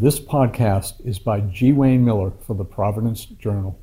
This podcast is by G. Wayne Miller for the Providence Journal.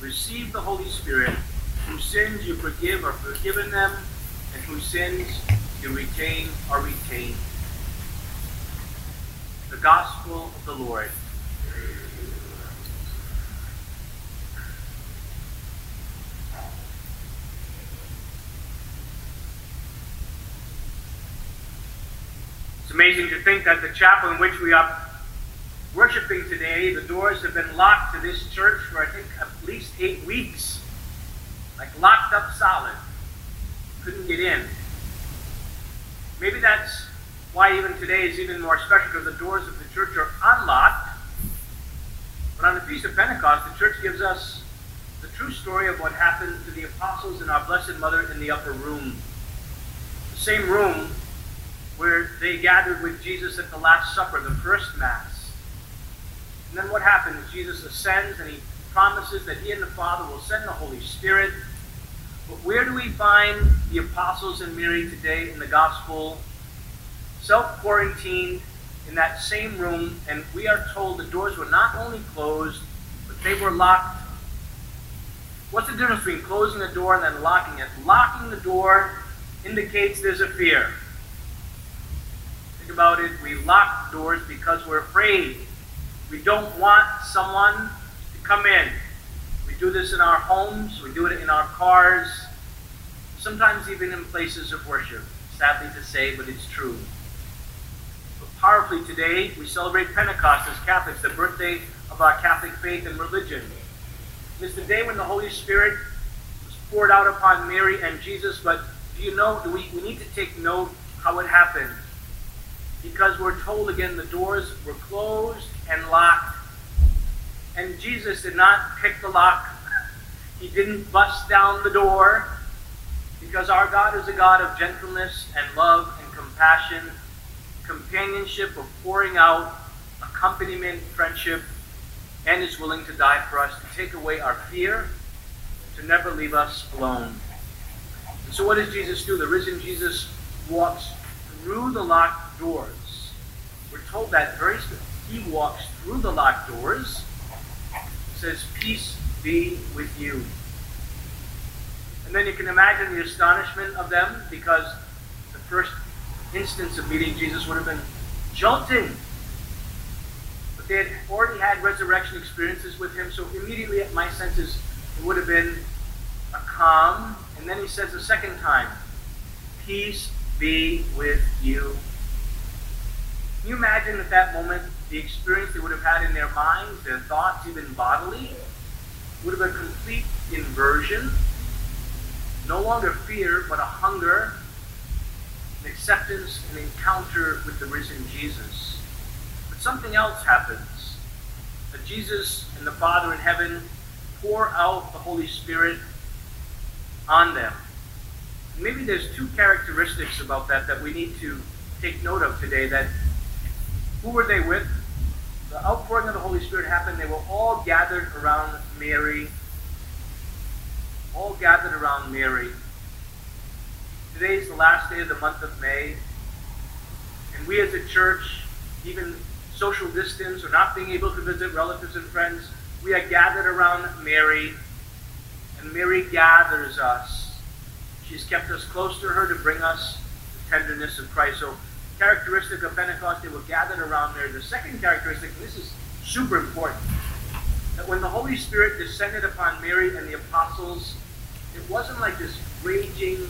receive the Holy Spirit, whose sins you forgive are forgiven them, and whose sins you retain are retained. The Gospel of the Lord. It's amazing to think that the chapel in which we are worshiping today, the doors have been locked to this church for I think at least eight weeks. Like locked up solid. Couldn't get in. Maybe that's why even today is even more special because the doors of the church are unlocked. But on the Feast of Pentecost, the church gives us the true story of what happened to the apostles and our Blessed Mother in the upper room. The same room where they gathered with Jesus at the Last Supper, the first Mass. And then what happens? Jesus ascends and he promises that he and the Father will send the Holy Spirit. But where do we find the apostles and Mary today in the gospel? Self quarantined in that same room, and we are told the doors were not only closed, but they were locked. What's the difference between closing the door and then locking it? Locking the door indicates there's a fear. Think about it. We lock doors because we're afraid we don't want someone to come in. We do this in our homes, we do it in our cars, sometimes even in places of worship. Sadly to say, but it's true. But powerfully today, we celebrate Pentecost as Catholics, the birthday of our Catholic faith and religion. It's the day when the Holy Spirit was poured out upon Mary and Jesus, but do you know, do we, we need to take note how it happened because we're told again the doors were closed and locked. And Jesus did not pick the lock. He didn't bust down the door because our God is a God of gentleness and love and compassion, companionship, of pouring out, accompaniment, friendship, and is willing to die for us to take away our fear, to never leave us alone. And so, what does Jesus do? The risen Jesus walks through the locked doors. We're told that very he walks through the locked doors, says, Peace be with you. And then you can imagine the astonishment of them because the first instance of meeting Jesus would have been jolting. But they had already had resurrection experiences with him, so immediately, at my senses, it would have been a calm. And then he says a second time, Peace be with you. Can you imagine at that moment the experience they would have had in their minds, their thoughts, even bodily? Would have been a complete inversion. No longer fear, but a hunger, an acceptance, an encounter with the risen Jesus. But something else happens. That Jesus and the Father in heaven pour out the Holy Spirit on them. Maybe there's two characteristics about that that we need to take note of today. That who were they with? The outpouring of the Holy Spirit happened. They were all gathered around Mary. All gathered around Mary. Today is the last day of the month of May. And we as a church, even social distance or not being able to visit relatives and friends, we are gathered around Mary. And Mary gathers us. She's kept us close to her to bring us the tenderness of Christ. So, characteristic of Pentecost, they were gathered around there. The second characteristic, and this is super important, that when the Holy Spirit descended upon Mary and the apostles, it wasn't like this raging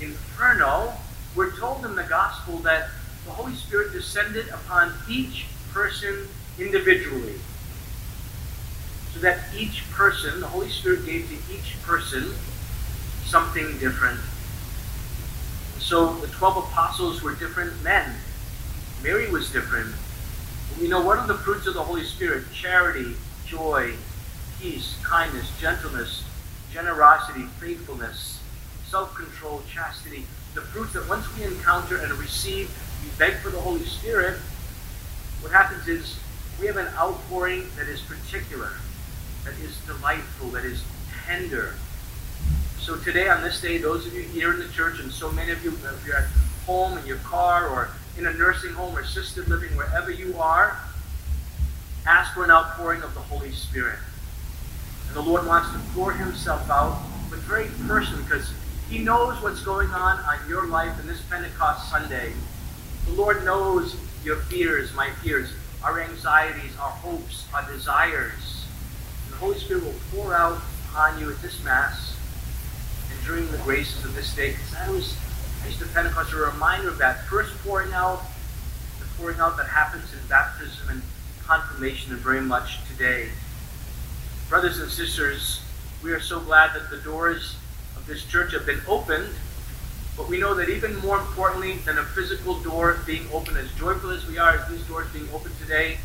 inferno. We're told in the gospel that the Holy Spirit descended upon each person individually. So that each person, the Holy Spirit gave to each person something different. So the 12 apostles were different men. Mary was different. You know what are the fruits of the Holy Spirit? Charity, joy, peace, kindness, gentleness, generosity, faithfulness, self control, chastity. The fruits that once we encounter and receive, we beg for the Holy Spirit. What happens is we have an outpouring that is particular, that is delightful, that is tender. So today, on this day, those of you here in the church, and so many of you, if you're at home, in your car, or in a nursing home or assisted living, wherever you are, ask for an outpouring of the Holy Spirit. And the Lord wants to pour Himself out, but very personally, because He knows what's going on on your life in this Pentecost Sunday. The Lord knows your fears, my fears, our anxieties, our hopes, our desires. And the Holy Spirit will pour out on you at this Mass during the graces of this day. Because I was, I used to Pentecost, a reminder of that. First pouring out, the pouring out that happens in baptism and confirmation, and very much today. Brothers and sisters, we are so glad that the doors of this church have been opened but we know that even more importantly than a physical door being open, as joyful as we are as these doors being open today,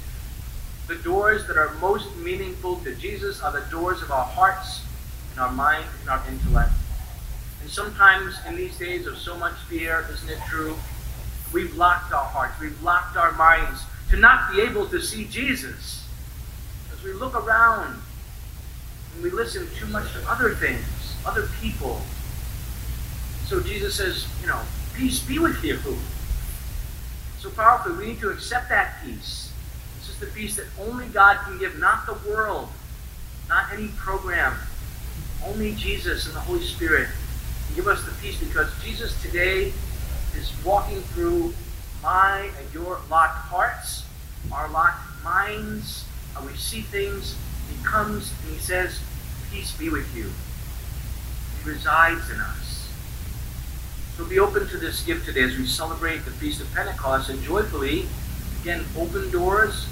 the doors that are most meaningful to Jesus are the doors of our hearts and our mind and our intellect. And sometimes in these days of so much fear, isn't it true? We've locked our hearts, we've locked our minds to not be able to see Jesus. As we look around and we listen too much to other things, other people, so Jesus says, you know, peace be with you. So powerfully, we need to accept that peace. This is the peace that only God can give, not the world, not any program. Only Jesus and the Holy Spirit give us the peace because Jesus today is walking through my and your locked hearts, our locked minds, how we see things. He comes and he says, Peace be with you. He resides in us. So be open to this gift today as we celebrate the Feast of Pentecost and joyfully, again, open doors,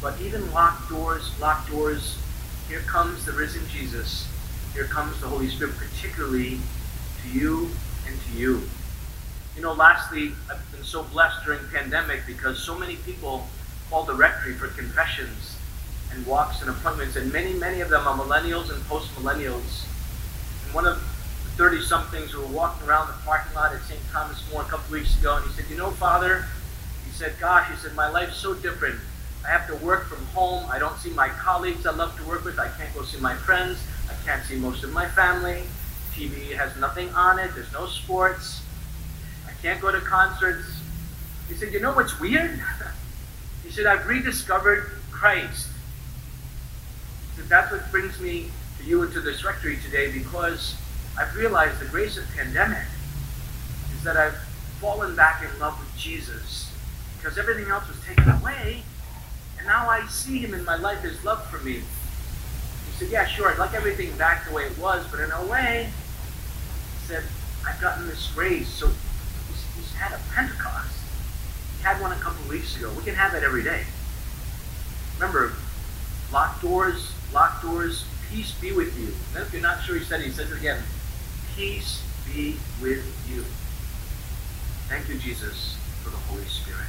but even locked doors, locked doors. Here comes the risen Jesus. Here comes the Holy Spirit, particularly you and to you. You know, lastly, I've been so blessed during pandemic because so many people call the rectory for confessions and walks and appointments, and many, many of them are millennials and post-millennials. And one of the 30 somethings who were walking around the parking lot at St. Thomas More a couple weeks ago, and he said, You know, Father, he said, Gosh, he said, my life's so different. I have to work from home. I don't see my colleagues I love to work with. I can't go see my friends. I can't see most of my family. TV has nothing on it. There's no sports. I can't go to concerts. He said, You know what's weird? he said, I've rediscovered Christ. He said, That's what brings me to you and to this rectory today because I've realized the grace of pandemic is that I've fallen back in love with Jesus because everything else was taken away, and now I see Him in my life, His love for me. Said, Yeah, sure, I'd like everything back the way it was, but in a way, he said, I've gotten this grace. So he's, he's had a Pentecost. He had one a couple of weeks ago. We can have that every day. Remember, locked doors, locked doors, peace be with you. then if you're not sure he said it, he says it again. Peace be with you. Thank you, Jesus, for the Holy Spirit.